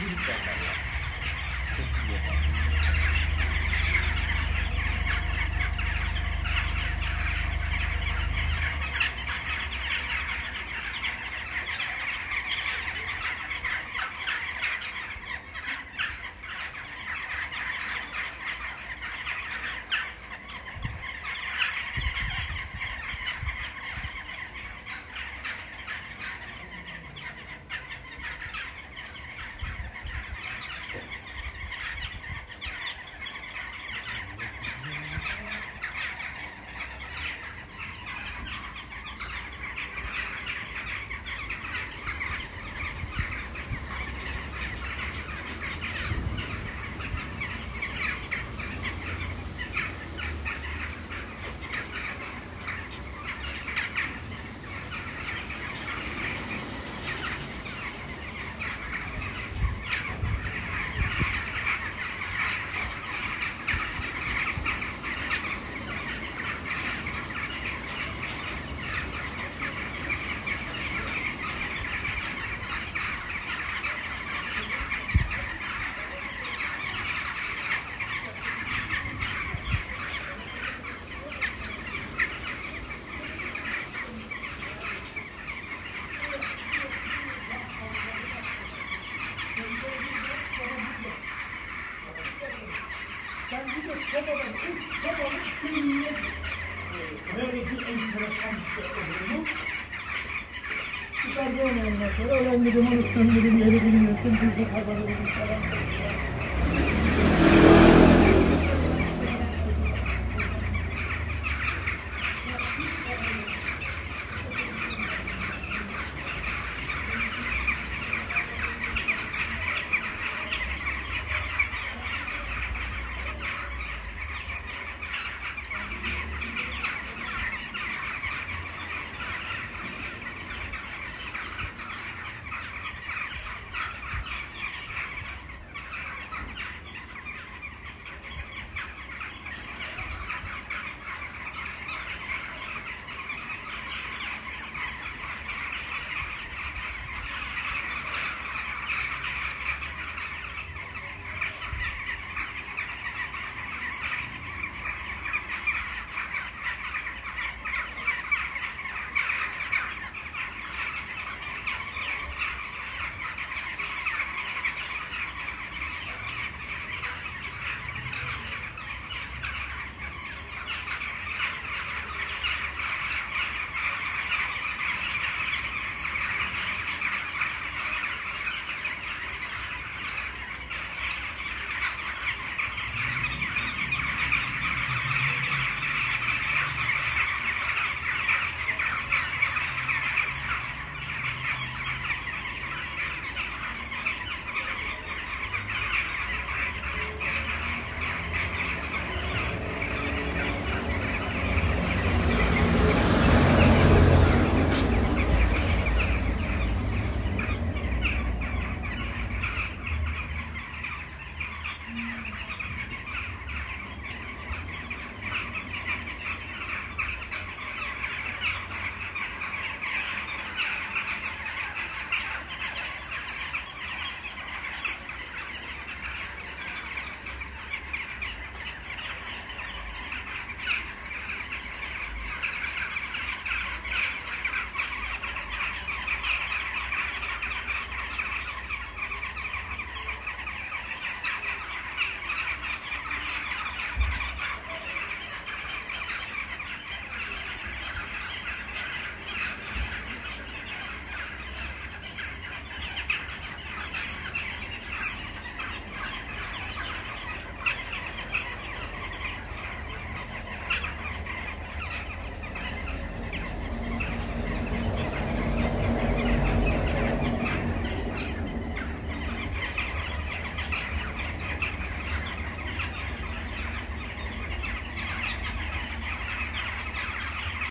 いいじゃん İlk Soba'nın ünlü böyle bir enteresan bir şey olduğunu çıkardı ondan sonra öğrendim, unuttum, dedim, yeri bilmiyordum, bir de haber oldu falan.